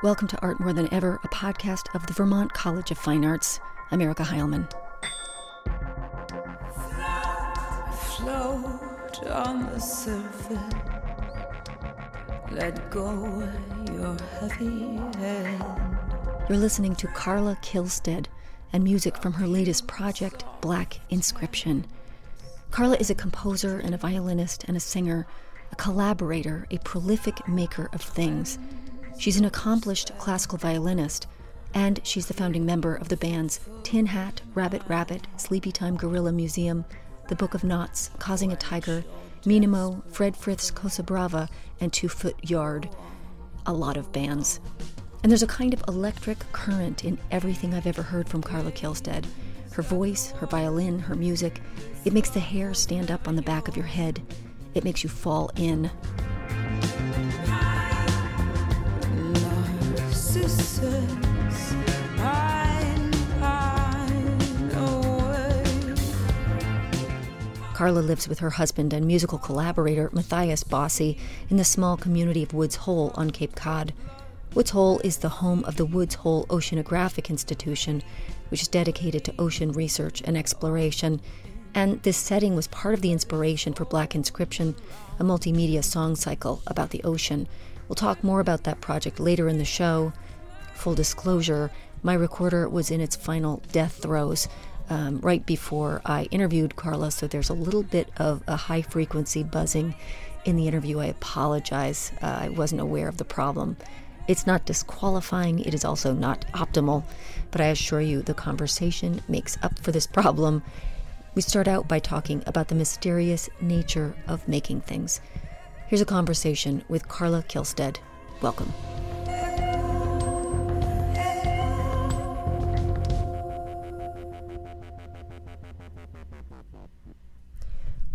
Welcome to Art More Than Ever, a podcast of the Vermont College of Fine Arts. I'm Erica Heilman. Float on the surface. Let go your heavy head. You're listening to Carla Kihlstedt and music from her latest project, Black Inscription. Carla is a composer and a violinist and a singer, a collaborator, a prolific maker of things. She's an accomplished classical violinist, and she's the founding member of the bands Tin Hat, Rabbit Rabbit, Sleepy Time Gorilla Museum, The Book of Knots, Causing a Tiger, Minamo, Fred Frith's Cosa Brava, and Two Foot Yard. A lot of bands. And there's a kind of electric current in everything I've ever heard from Carla Kihlstedt. Her voice, her violin, her music, it makes the hair stand up on the back of your head. It makes you fall in. Carla lives with her husband and musical collaborator Matthias Bossi in the small community of Woods Hole on Cape Cod. Woods Hole is the home of the Woods Hole Oceanographic Institution, which is dedicated to ocean research and exploration. And this setting was part of the inspiration for Black Inscription, a multimedia song cycle about the ocean. We'll talk more about that project later in the show. Full disclosure, my recorder was in its final death throes um, right before I interviewed Carla, so there's a little bit of a high frequency buzzing in the interview. I apologize. Uh, I wasn't aware of the problem. It's not disqualifying, it is also not optimal, but I assure you the conversation makes up for this problem. We start out by talking about the mysterious nature of making things. Here's a conversation with Carla Kihlstedt. Welcome.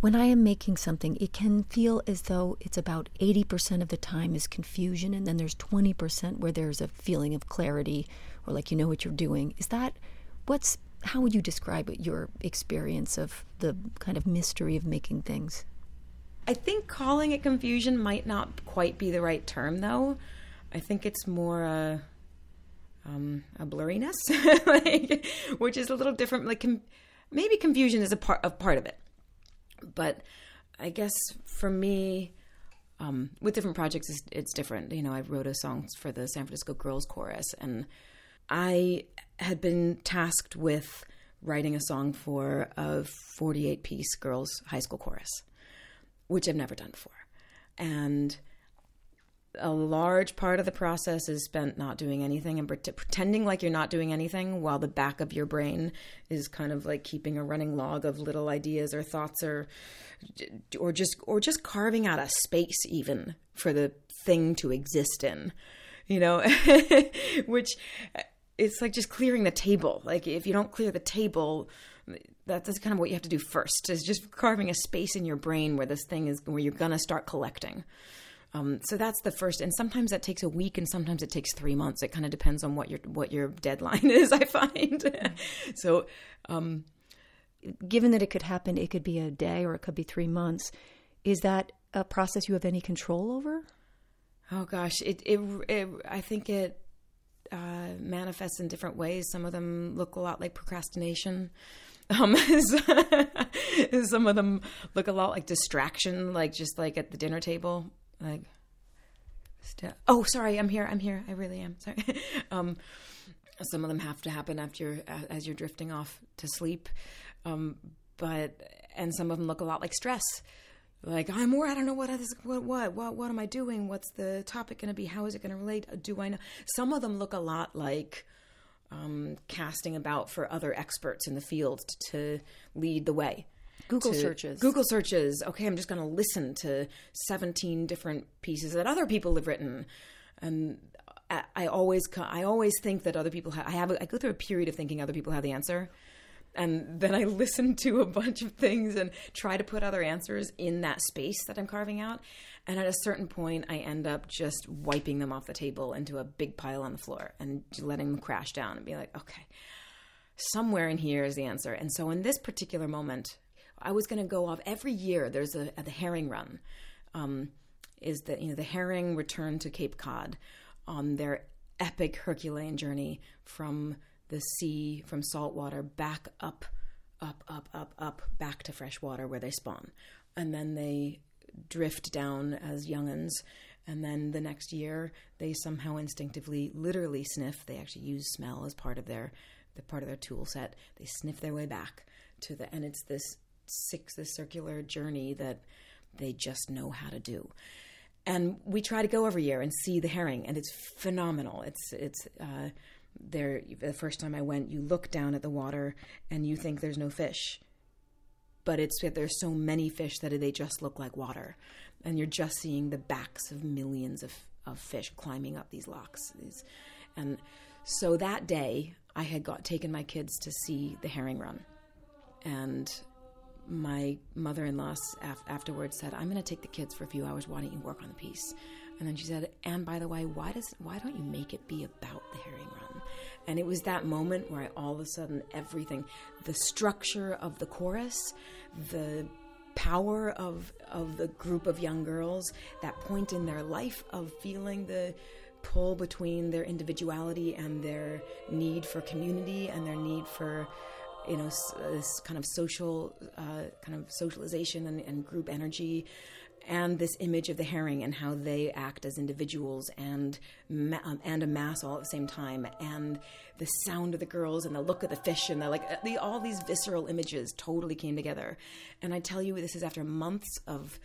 When I am making something, it can feel as though it's about 80% of the time is confusion, and then there's 20% where there's a feeling of clarity or like you know what you're doing. Is that what's how would you describe it, your experience of the kind of mystery of making things? I think calling it confusion might not quite be the right term, though. I think it's more a, um, a blurriness, like, which is a little different. Like maybe confusion is a part of part of it but I guess for me, um, with different projects, it's, it's, different. You know, I wrote a song for the San Francisco Girls Chorus, and I had been tasked with writing a song for a 48 piece girls high school chorus, which I've never done before. And a large part of the process is spent not doing anything and pretending like you're not doing anything while the back of your brain is kind of like keeping a running log of little ideas or thoughts or or just or just carving out a space even for the thing to exist in you know? Which it's like just clearing the table. Like if you don't clear the table that's kind of what you have to do first is just carving a space in your brain where this thing is where you're gonna start collecting um, so that's the first, and sometimes that takes a week, and sometimes it takes three months. It kind of depends on what your what your deadline is. I find. so, um, given that it could happen, it could be a day or it could be three months. Is that a process you have any control over? Oh gosh, it it, it I think it uh, manifests in different ways. Some of them look a lot like procrastination. Um, some of them look a lot like distraction, like just like at the dinner table like oh sorry i'm here i'm here i really am sorry. Um, some of them have to happen after as you're drifting off to sleep um, but and some of them look a lot like stress. Like i'm more i don't know what is what what what what am i doing? What's the topic going to be? How is it going to relate? Do i know? Some of them look a lot like um, casting about for other experts in the field to lead the way Google searches. Google searches. Okay, I'm just going to listen to 17 different pieces that other people have written. And I, I always I always think that other people have I have I go through a period of thinking other people have the answer. And then I listen to a bunch of things and try to put other answers in that space that I'm carving out. And at a certain point, I end up just wiping them off the table into a big pile on the floor and letting them crash down and be like, okay, somewhere in here is the answer. And so in this particular moment, I was going to go off every year. There's a, the herring run. Um, is that you know the herring return to Cape Cod on their epic Herculean journey from the sea, from salt water, back up, up, up, up, up, back to fresh water where they spawn. And then they drift down as younguns. And then the next year, they somehow instinctively, literally sniff. They actually use smell as part of their, the part of their tool set. They sniff their way back to the, and it's this six, this circular journey that they just know how to do and we try to go every year and see the herring, and it's phenomenal. It's it's uh, there. The first time I went, you look down at the water and you think there's no fish, but it's there's so many fish that they just look like water, and you're just seeing the backs of millions of of fish climbing up these locks. These, and so that day, I had got taken my kids to see the herring run, and my mother-in-law af- afterwards said, "I'm going to take the kids for a few hours. Why don't you work on the piece?" And then she said, "And by the way, why does why don't you make it be about the herring run?" And it was that moment where I, all of a sudden everything, the structure of the chorus, the power of of the group of young girls, that point in their life of feeling the pull between their individuality and their need for community and their need for you know this kind of social uh, kind of socialization and, and, group energy and this image of the herring and how they act as individuals and ma- um, and a mass all at the same time and the sound of the girls and the look of the fish and the like uh, the, all these visceral images totally came together. And i tell you this is after months of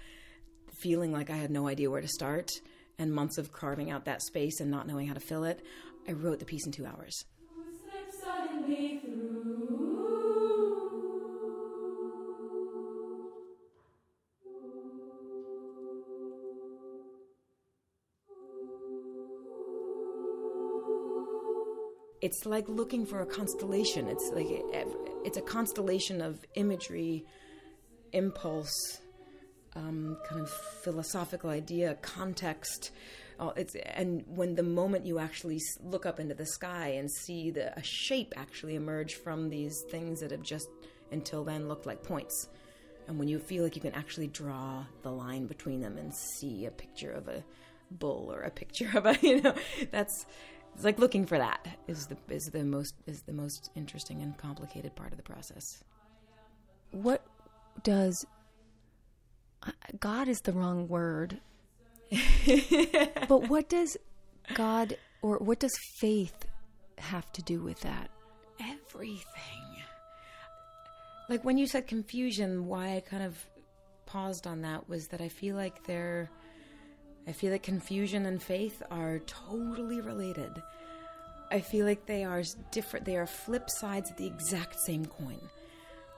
feeling like i had no idea where to start and months of carving out that space and not knowing how to fill it i wrote the piece in two hours it's like looking for a constellation. It's like it's a constellation of imagery, impulse, um, kind of philosophical idea, context. Uh, it's and when the moment you actually look up into the sky and see the a shape actually emerge from these things that have just until then looked like points, and when you feel like you can actually draw the line between them and see a picture of a bull or a picture of a you know that's it's like looking for that is the is the most is the most interesting and complicated part of the process. What does God is the wrong word. but what does God or what does faith have to do with that? Everything. Like when you said confusion, why I kind of paused on that was that I feel like they're I feel like confusion and faith are totally related. I feel like they are different, they are flip sides of the exact same coin.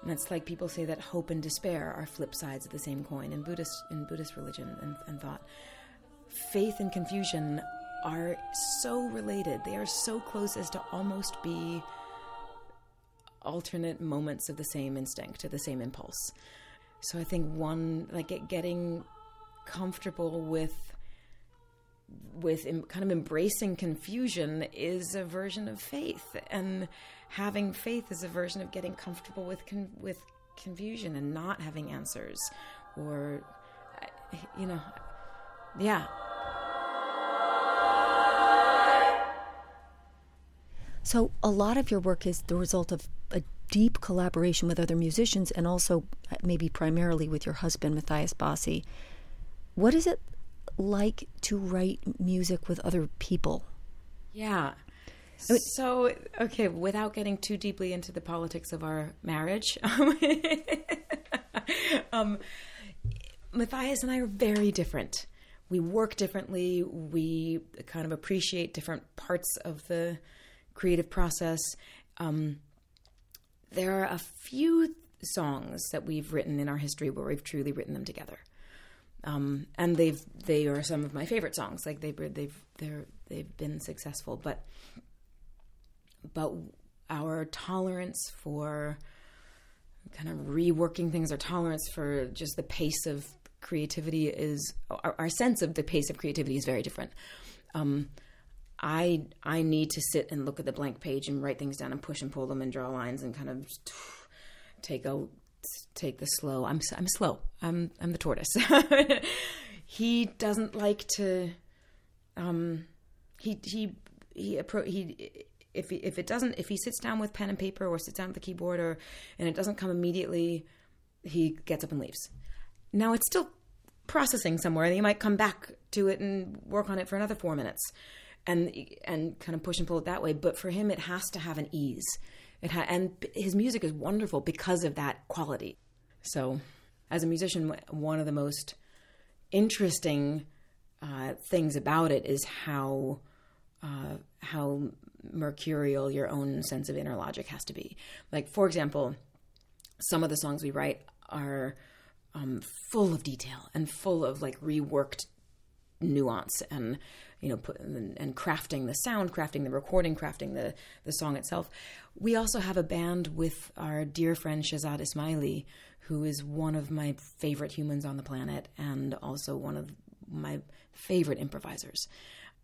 And it's like people say that hope and despair are flip sides of the same coin in Buddhist in Buddhist religion and, and thought. Faith and confusion are so related. They are so close as to almost be alternate moments of the same instinct, of the same impulse. So I think one, like getting comfortable with with kind of embracing confusion is a version of faith, and having faith is a version of getting comfortable with con- with confusion and not having answers, or you know, yeah. So a lot of your work is the result of a deep collaboration with other musicians, and also uh, maybe primarily with your husband, Matthias Bossi. What is it like to write music with other people? Yeah. So, okay, without getting too deeply into the politics of our marriage, um, Matthias and I are very different. We work differently. We kind of appreciate different parts of the creative process. Um, there are a few songs that we've written in our history where we've truly written them together um, and they've they are some of my favorite songs. Like they've they've they're they've been successful, but but our tolerance for kind of reworking things, our tolerance for just the pace of creativity is our, our sense of the pace of creativity is very different. Um, I I need to sit and look at the blank page and write things down and push and pull them and draw lines and kind of take a take the slow. I'm I'm slow. I'm I'm the tortoise. he doesn't like to. Um, he he he appro- he if he, if it doesn't if he sits down with pen and paper or sits down at the keyboard or and it doesn't come immediately, he gets up and leaves. Now it's still processing somewhere, and he might come back to it and work on it for another four minutes, and and kind of push and pull it that way. But for him, it has to have an ease. It ha- and his music is wonderful because of that quality. So, as a musician, one of the most interesting uh, things about it is how uh, how mercurial your own sense of inner logic has to be. Like, for example, some of the songs we write are um, full of detail and full of like reworked nuance and you know put, and, and, crafting the sound crafting the recording crafting the the song itself we also have a band with our dear friend Shahzad Ismaily who is one of my favorite humans on the planet and also one of my favorite improvisers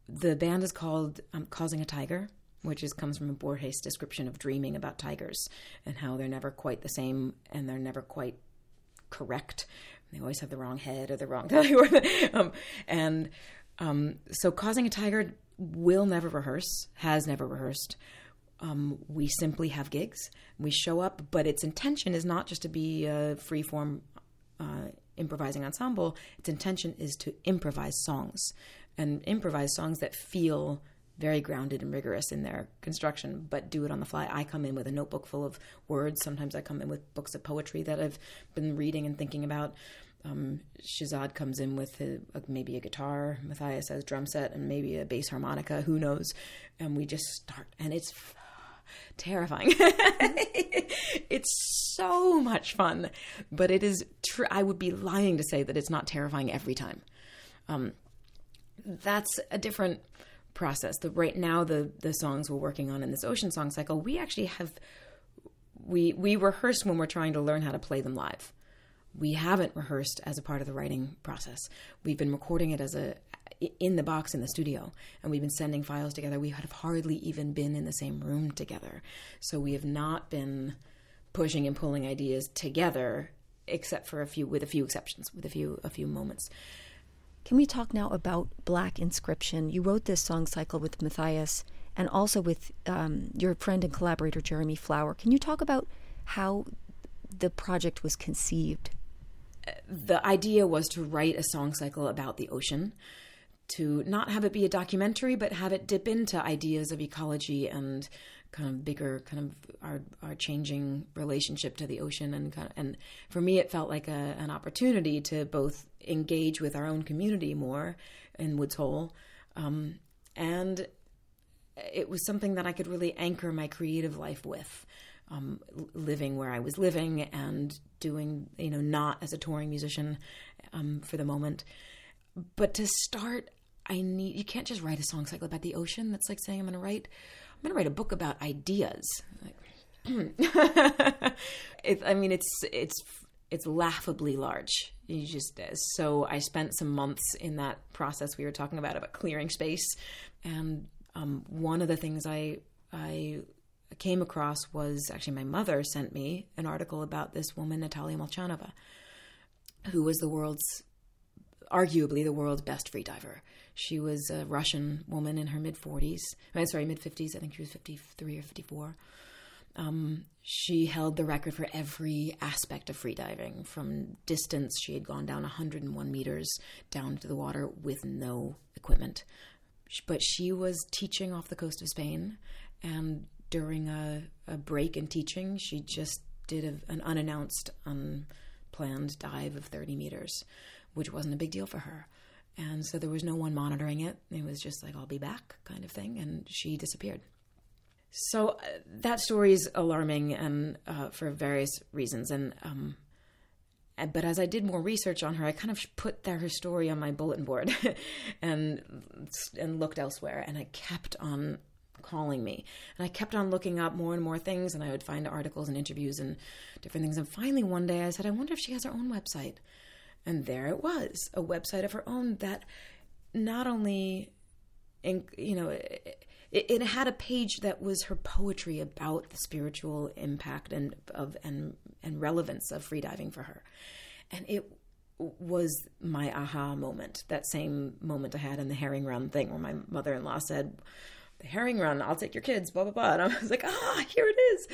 the band is called um, causing a tiger which is comes from a Borges description of dreaming about tigers and how they're never quite the same and they're never quite correct. They always have the wrong head or the wrong um, and um, so causing a tiger will never rehearse, has never rehearsed. Um, we simply have gigs. We show up, but its intention is not just to be a free form uh, improvising ensemble. Its intention is to improvise songs and improvise songs that feel very grounded and rigorous in their construction, but do it on the fly. I come in with a notebook full of words. Sometimes I come in with books of poetry that I've been reading and thinking about. Um, Shahzad comes in with maybe a guitar, Matthias has drum set, and maybe a bass harmonica. Who knows? And we just start, and it's terrifying. it's so much fun, but it is. Tr- I would be lying to say that it's not terrifying every time. Um, that's a different process. The right now the the songs we're working on in this ocean song cycle, we actually have we we rehearse when we're trying to learn how to play them live. We haven't rehearsed as a part of the writing process. We've been recording it as a in the box in the studio and we've been sending files together. We have hardly even been in the same room together. So we have not been pushing and pulling ideas together except for a few with a few exceptions, with a few a few moments. Can we talk now about Black Inscription? You wrote this song cycle with Matthias and also with um, your friend and collaborator Jeremy Flower. Can you talk about how the project was conceived? The idea was to write a song cycle about the ocean, to not have it be a documentary, but have it dip into ideas of ecology and kind of bigger, kind of our our changing relationship to the ocean, and kind of, and for me, it felt like a, an opportunity to both engage with our own community more in Woods Hole, um, and it was something that I could really anchor my creative life with. Um, living where I was living and doing, you know, not as a touring musician um, for the moment. But to start, I need, you can't just write a song cycle about the ocean. That's like saying I'm going to write I'm going to write a book about ideas. it, I mean, it's it's it's laughably large. You just so I spent some months in that process we were talking about about clearing space, and um, one of the things I I came across was actually my mother sent me an article about this woman Natalia Molchanova, who was the world's arguably the world's best freediver. She was a Russian woman in her mid 40s. I'm sorry, mid 50s. I think she was 53 or 54. Um, she held the record for every aspect of freediving. From distance, she had gone down 101 meters down to the water with no equipment. But she was teaching off the coast of Spain, and during a, a break in teaching, she just did a, an unannounced, unplanned dive of 30 meters which wasn't a big deal for her. And so there was no one monitoring it. It was just like, I'll be back kind of thing. And she disappeared. So uh, that story is alarming and uh, for various reasons. And, um, but as I did more research on her, I kind of put her story on my bulletin board and, and looked elsewhere. And I kept on calling me. And I kept on looking up more and more things, and I would find articles and interviews and different things. And finally, one day I said, I wonder if she has her own website. And there it was, a website of her own that not only, you know, it, it, had a page that was her poetry about the spiritual impact and of and and relevance of freediving for her, and it was my aha moment. That same moment I had in the herring run thing, where my mother-in-law said, the herring run, I'll take your kids, blah, blah, blah. And I was like, ah, here it is.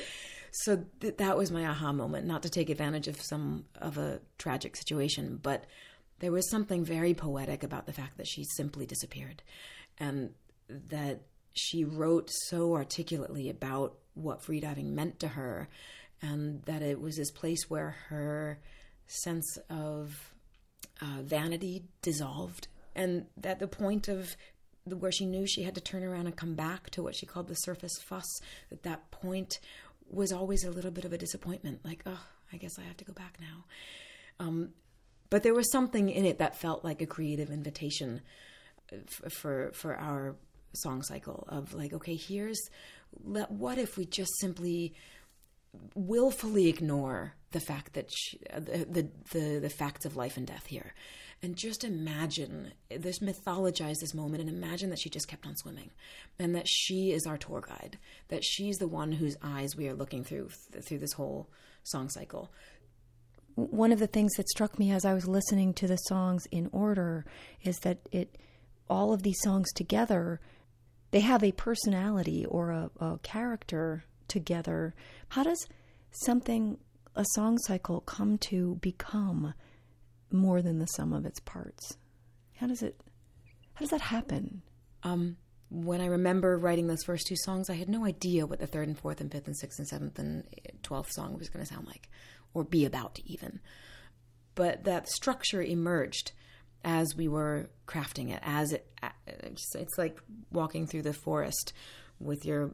So th- that was my aha moment, not to take advantage of some of a tragic situation, but there was something very poetic about the fact that she simply disappeared and that she wrote so articulately about what freediving meant to her and that it was this place where her sense of uh, vanity dissolved and that the point of where she knew she had to turn around and come back to what she called the surface fuss that that point was always a little bit of a disappointment. Like oh i guess i have to go back now. Um, but there was something in it that felt like a creative invitation for for, for our song cycle of like okay here's what if we just simply willfully ignore the fact that she, uh, the, the, the the facts of life and death here. And just imagine this mythologize this moment and imagine that she just kept on swimming and that she is our tour guide that she's the one whose eyes we are looking through through this whole song cycle. One of the things that struck me as I was listening to the songs in order is that it all of these songs together they have a personality or a, a character together. How does something a song cycle come to become more than the sum of its parts? How does it how does that happen? Um, when I remember writing those first two songs, I had no idea what the third and fourth and fifth and sixth and seventh and twelfth song was going to sound like, or be about even. But that structure emerged as we were crafting it. As it, it's like walking through the forest with your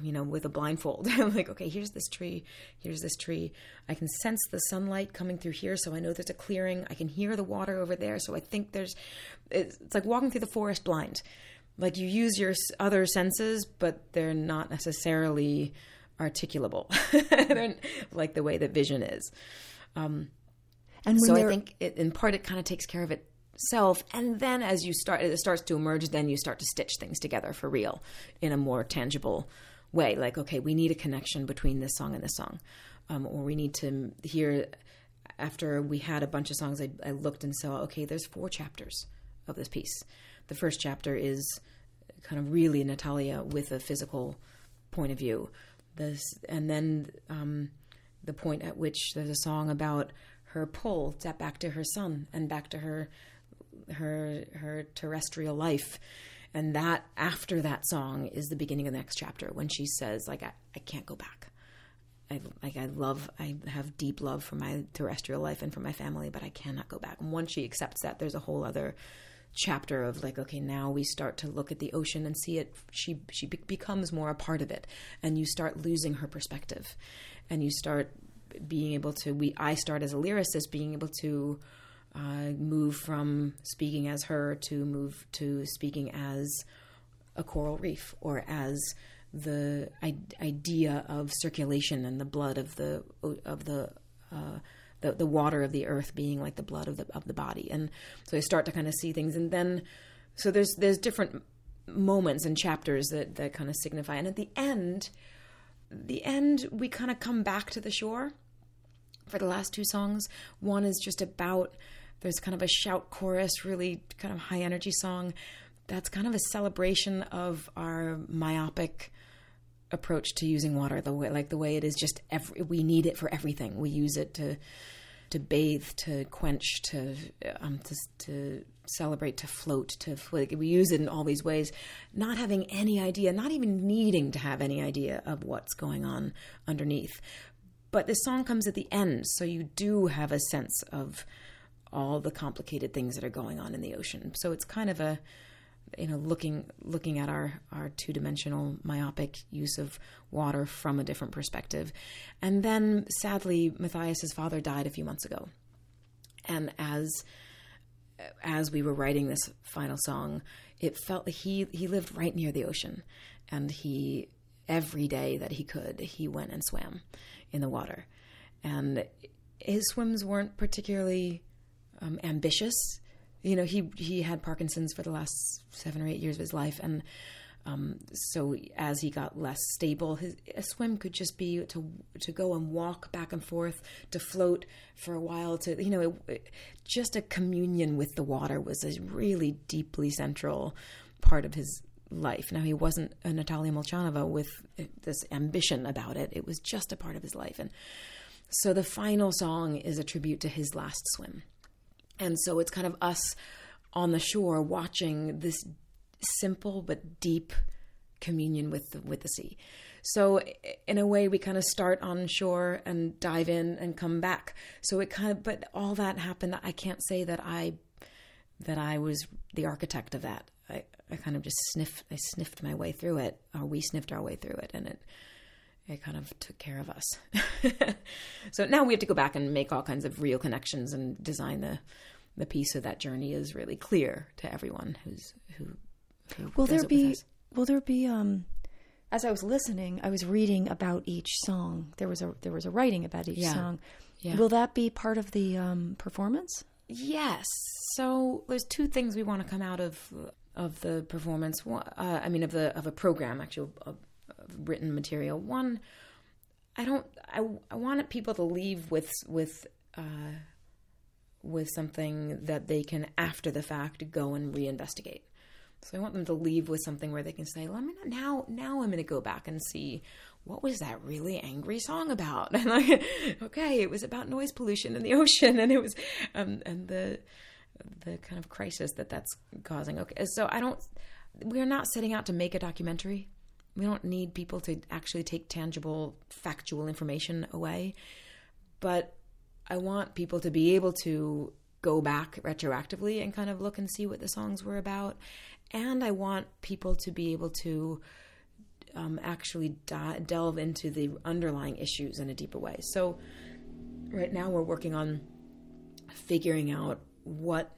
you know with a blindfold. I'm like okay here's this tree here's this tree. I can sense the sunlight coming through here so i know there's a clearing. I can hear the water over there so i think there's it's, it's like walking through the forest blind. Like you use your other senses but they're not necessarily articulable. They're like the way that vision is. Um, and so i think it, in part it kind of takes care of it self and then as you start it starts to emerge then you start to stitch things together for real in a more tangible way. Like okay we need a connection between this song and this song. Um, or we need to hear after we had a bunch of songs I, I looked and saw okay there's four chapters of this piece. The first chapter is kind of really natalia with a physical point of view. This and then um, the point at which there's a song about her pull step back to her son and back to her her her terrestrial life and that after that song is the beginning of the next chapter when she says like i, I can't go back I, like I love, I have deep love for my terrestrial life and for my family, but I cannot go back. And once she accepts that, there's a whole other chapter of like, okay, now we start to look at the ocean and see it. She she be- becomes more a part of it, and you start losing her perspective, and you start being able to. We I start as a lyricist being able to uh, move from speaking as her to move to speaking as a coral reef or as the I- idea of circulation and the blood of the of the, uh, the the water of the earth being like the blood of the of the body, and so I start to kind of see things, and then so there's there's different moments and chapters that that kind of signify, and at the end, the end we kind of come back to the shore for the last two songs. One is just about there's kind of a shout chorus, really kind of high energy song. That's kind of a celebration of our myopic approach to using water. The way, like the way it is, just every we need it for everything. We use it to to bathe, to quench, to um, to, to celebrate, to float, to like, we use it in all these ways, not having any idea, not even needing to have any idea of what's going on underneath. But this song comes at the end, so you do have a sense of all the complicated things that are going on in the ocean. So it's kind of a you know looking looking at our our two-dimensional myopic use of water from a different perspective. And then sadly Matthias's father died a few months ago. And as as we were writing this final song, it felt he he lived right near the ocean and he every day that he could, he went and swam in the water. And his swims weren't particularly um, ambitious. You know, he he had Parkinson's for the last seven or eight years of his life, and um, so as he got less stable, his a swim could just be to to go and walk back and forth, to float for a while, to you know, it, it, just a communion with the water was a really deeply central part of his life. Now he wasn't a Natalia Molchanova with this ambition about it. It was just a part of his life. And so the final song is a tribute to his last swim. And so it's kind of us on the shore watching this simple but deep communion with the, with the sea. So in a way, we kind of start on shore and dive in and come back. So it kind of, but all that happened. I can't say that I that I was the architect of that. I, I kind of just sniffed. I sniffed my way through it, or we sniffed our way through it, and it it kind of took care of us. so now we have to go back and make all kinds of real connections and design the the piece so that journey is really clear to everyone who's who. who will there be will there be um as I was listening, I was reading about each song. There was a there was a writing about each yeah. song. Yeah. Will that be part of the um, performance? Yes. So there's two things we want to come out of of the performance. Uh, I mean, of the of a program, actually, written material. One, I don't. I I wanted people to leave with with. Uh, with something that they can, after the fact, go and reinvestigate. So I want them to leave with something where they can say, "Let me now. Now I'm going to go back and see what was that really angry song about?" And like, okay, it was about noise pollution in the ocean, and it was, um, and the the kind of crisis that that's causing. Okay, so I don't. We are not setting out to make a documentary. We don't need people to actually take tangible, factual information away, but I want people to be able to go back retroactively and kind of look and see what the songs were about. And I want people to be able to um, actually di- delve into the underlying issues in a deeper way. So, right now we're working on figuring out what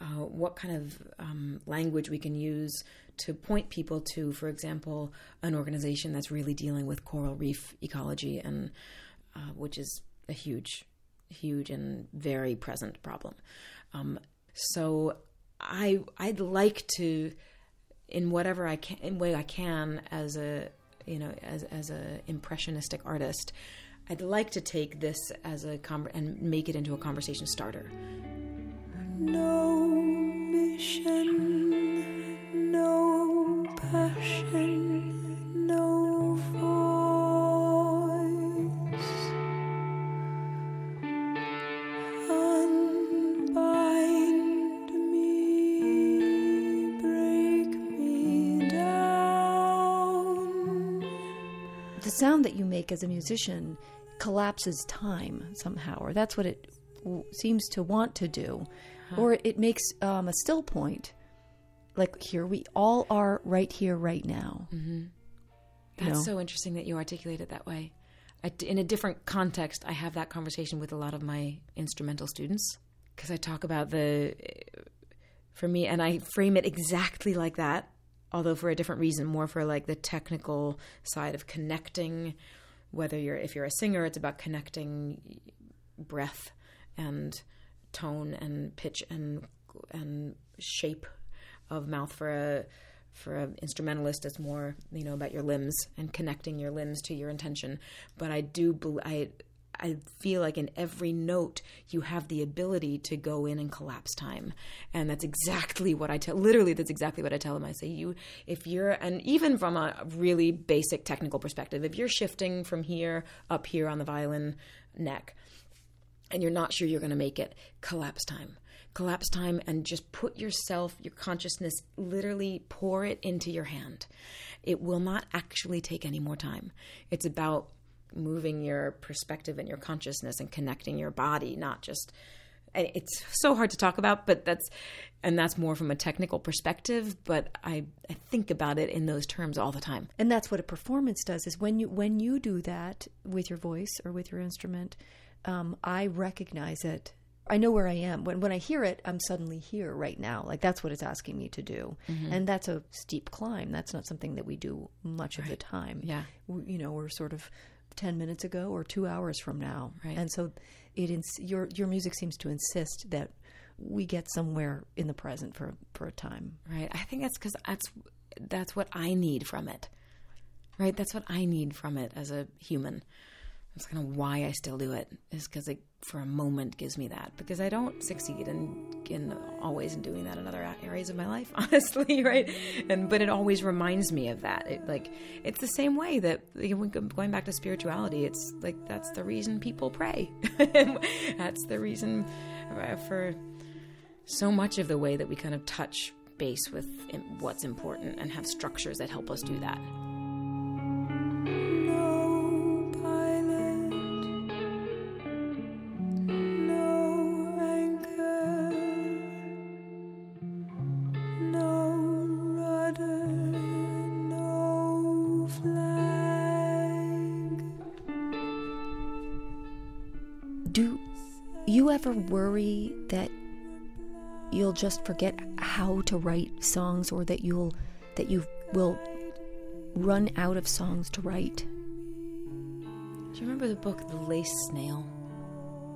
uh, what kind of um, language we can use to point people to, for example, an organization that's really dealing with coral reef ecology and uh, which is a huge huge and very present problem. Um, so I I'd like to, in whatever I can, in way I can, as a you know as as a impressionistic artist, I'd like to take this as a and make it into a conversation starter. Sound that you make as a musician collapses time somehow, or that's what it w- seems to want to do, or it makes um, a still point. Like here, we all are right here, right now. That's know? so interesting that you articulate it that way. I, in a different context, I have that conversation with a lot of my instrumental students because I talk about the, for me, and I frame it exactly like that, although for a different reason, more for like the technical side of connecting. Whether you're, if you're a singer, it's about connecting breath and tone and pitch and and shape of mouth for a for an instrumentalist it's more you know about your limbs and connecting your limbs to your intention but i do i i feel like in every note you have the ability to go in and collapse time and that's exactly what i tell literally that's exactly what i tell them i say you if you're and even from a really basic technical perspective if you're shifting from here up here on the violin neck and you're not sure you're going to make it, collapse time. Collapse time and just put yourself, your consciousness, literally pour it into your hand. It will not actually take any more time. It's about moving your perspective and your consciousness and connecting your body, not just. and It's so hard to talk about, but that's, and that's more from a technical perspective. But I, I think about it in those terms all the time. and that's what a performance does is when you when you do that with your voice or with your instrument um, i recognize it i know where i am when when i hear it i'm suddenly here right now like that's what it's asking me to do and that's a steep climb that's not something that we do much of the time Yeah. W- you know we're sort of 10 minutes ago or 2 hours from now Right. and so it ins- your your music seems to insist that we get somewhere in the present for for a time Right. I think that's because that's that's what I need from it. Right. That's what I need from it as a human. That's kind of why I still do it, is because it, for a moment, gives me that. Because I don't succeed in, in always in doing that in other areas of my life, honestly, right? And but it always reminds me of that. It, like it's the same way that going back to spirituality, it's like that's the reason people pray. that's the reason uh, for so much of the way that we kind of touch base with what's important and have structures that help us do that. Just forget how to write songs or that you'll that you will run out of songs to write? Do you remember the book The Lace Snail?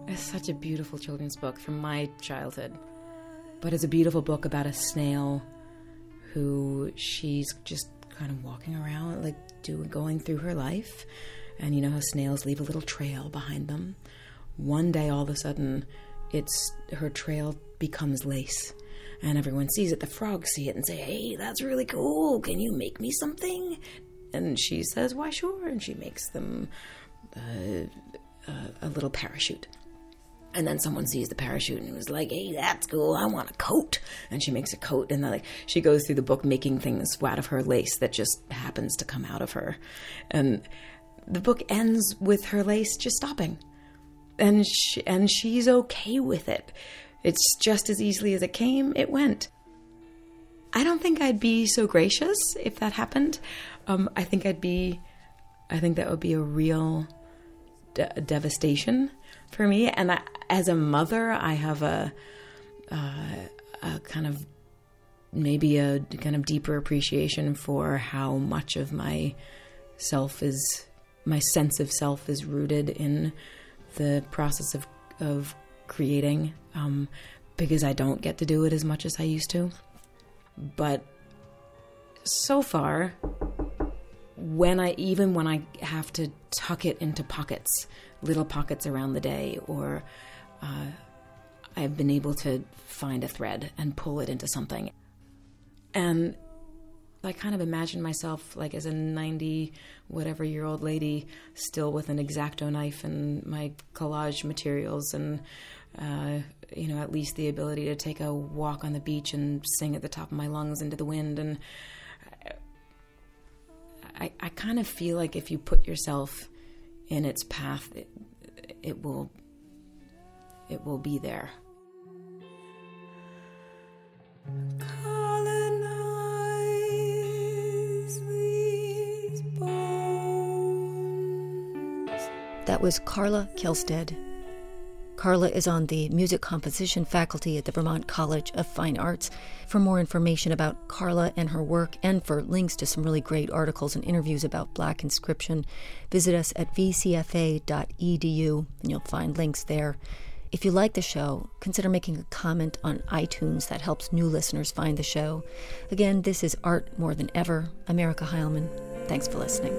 It's such a beautiful children's book from my childhood. But it's a beautiful book about a snail who she's just kind of walking around, like doing going through her life. And you know how snails leave a little trail behind them. One day, all of a sudden, it's her trail becomes lace, and everyone sees it. The frogs see it and say, "Hey, that's really cool. Can you make me something?" And she says, "Why, sure." And she makes them uh, uh, a little parachute. And then someone sees the parachute and was like, "Hey, that's cool. I want a coat." And she makes a coat, and then like she goes through the book making things out of her lace that just happens to come out of her, and the book ends with her lace just stopping, and she, and she's okay with it. It's just as easily as it came, it went. I don't think I'd be so gracious if that happened. Um, I think I'd be, I think that would be a real de- devastation for me. And I, as a mother, I have a, uh, a kind of maybe a kind of deeper appreciation for how much of my self is my sense of self is rooted in the process of of creating um, because I don't get to do it as much as I used to. But so far, when I even when I have to tuck it into pockets, little pockets around the day, or uh, I've been able to find a thread and pull it into something, and I kind of imagine myself like as a 90 whatever year old lady still with an exacto knife and my collage materials and uh, you know at least the ability to take a walk on the beach and sing at the top of my lungs into the wind. And I, I kind of feel like if you put yourself in its path it, it will it will be there That was Carla Kihlstedt. Carla is on the music composition faculty at the Vermont College of Fine Arts. For more information about Carla and her work, and for links to some really great articles and interviews about Black inscription, visit us at vcfa.edu and you'll find links there. If you like the show, consider making a comment on iTunes. That helps new listeners find the show. Again, this is Art More Than Ever. I'm Heilman. Thanks for listening.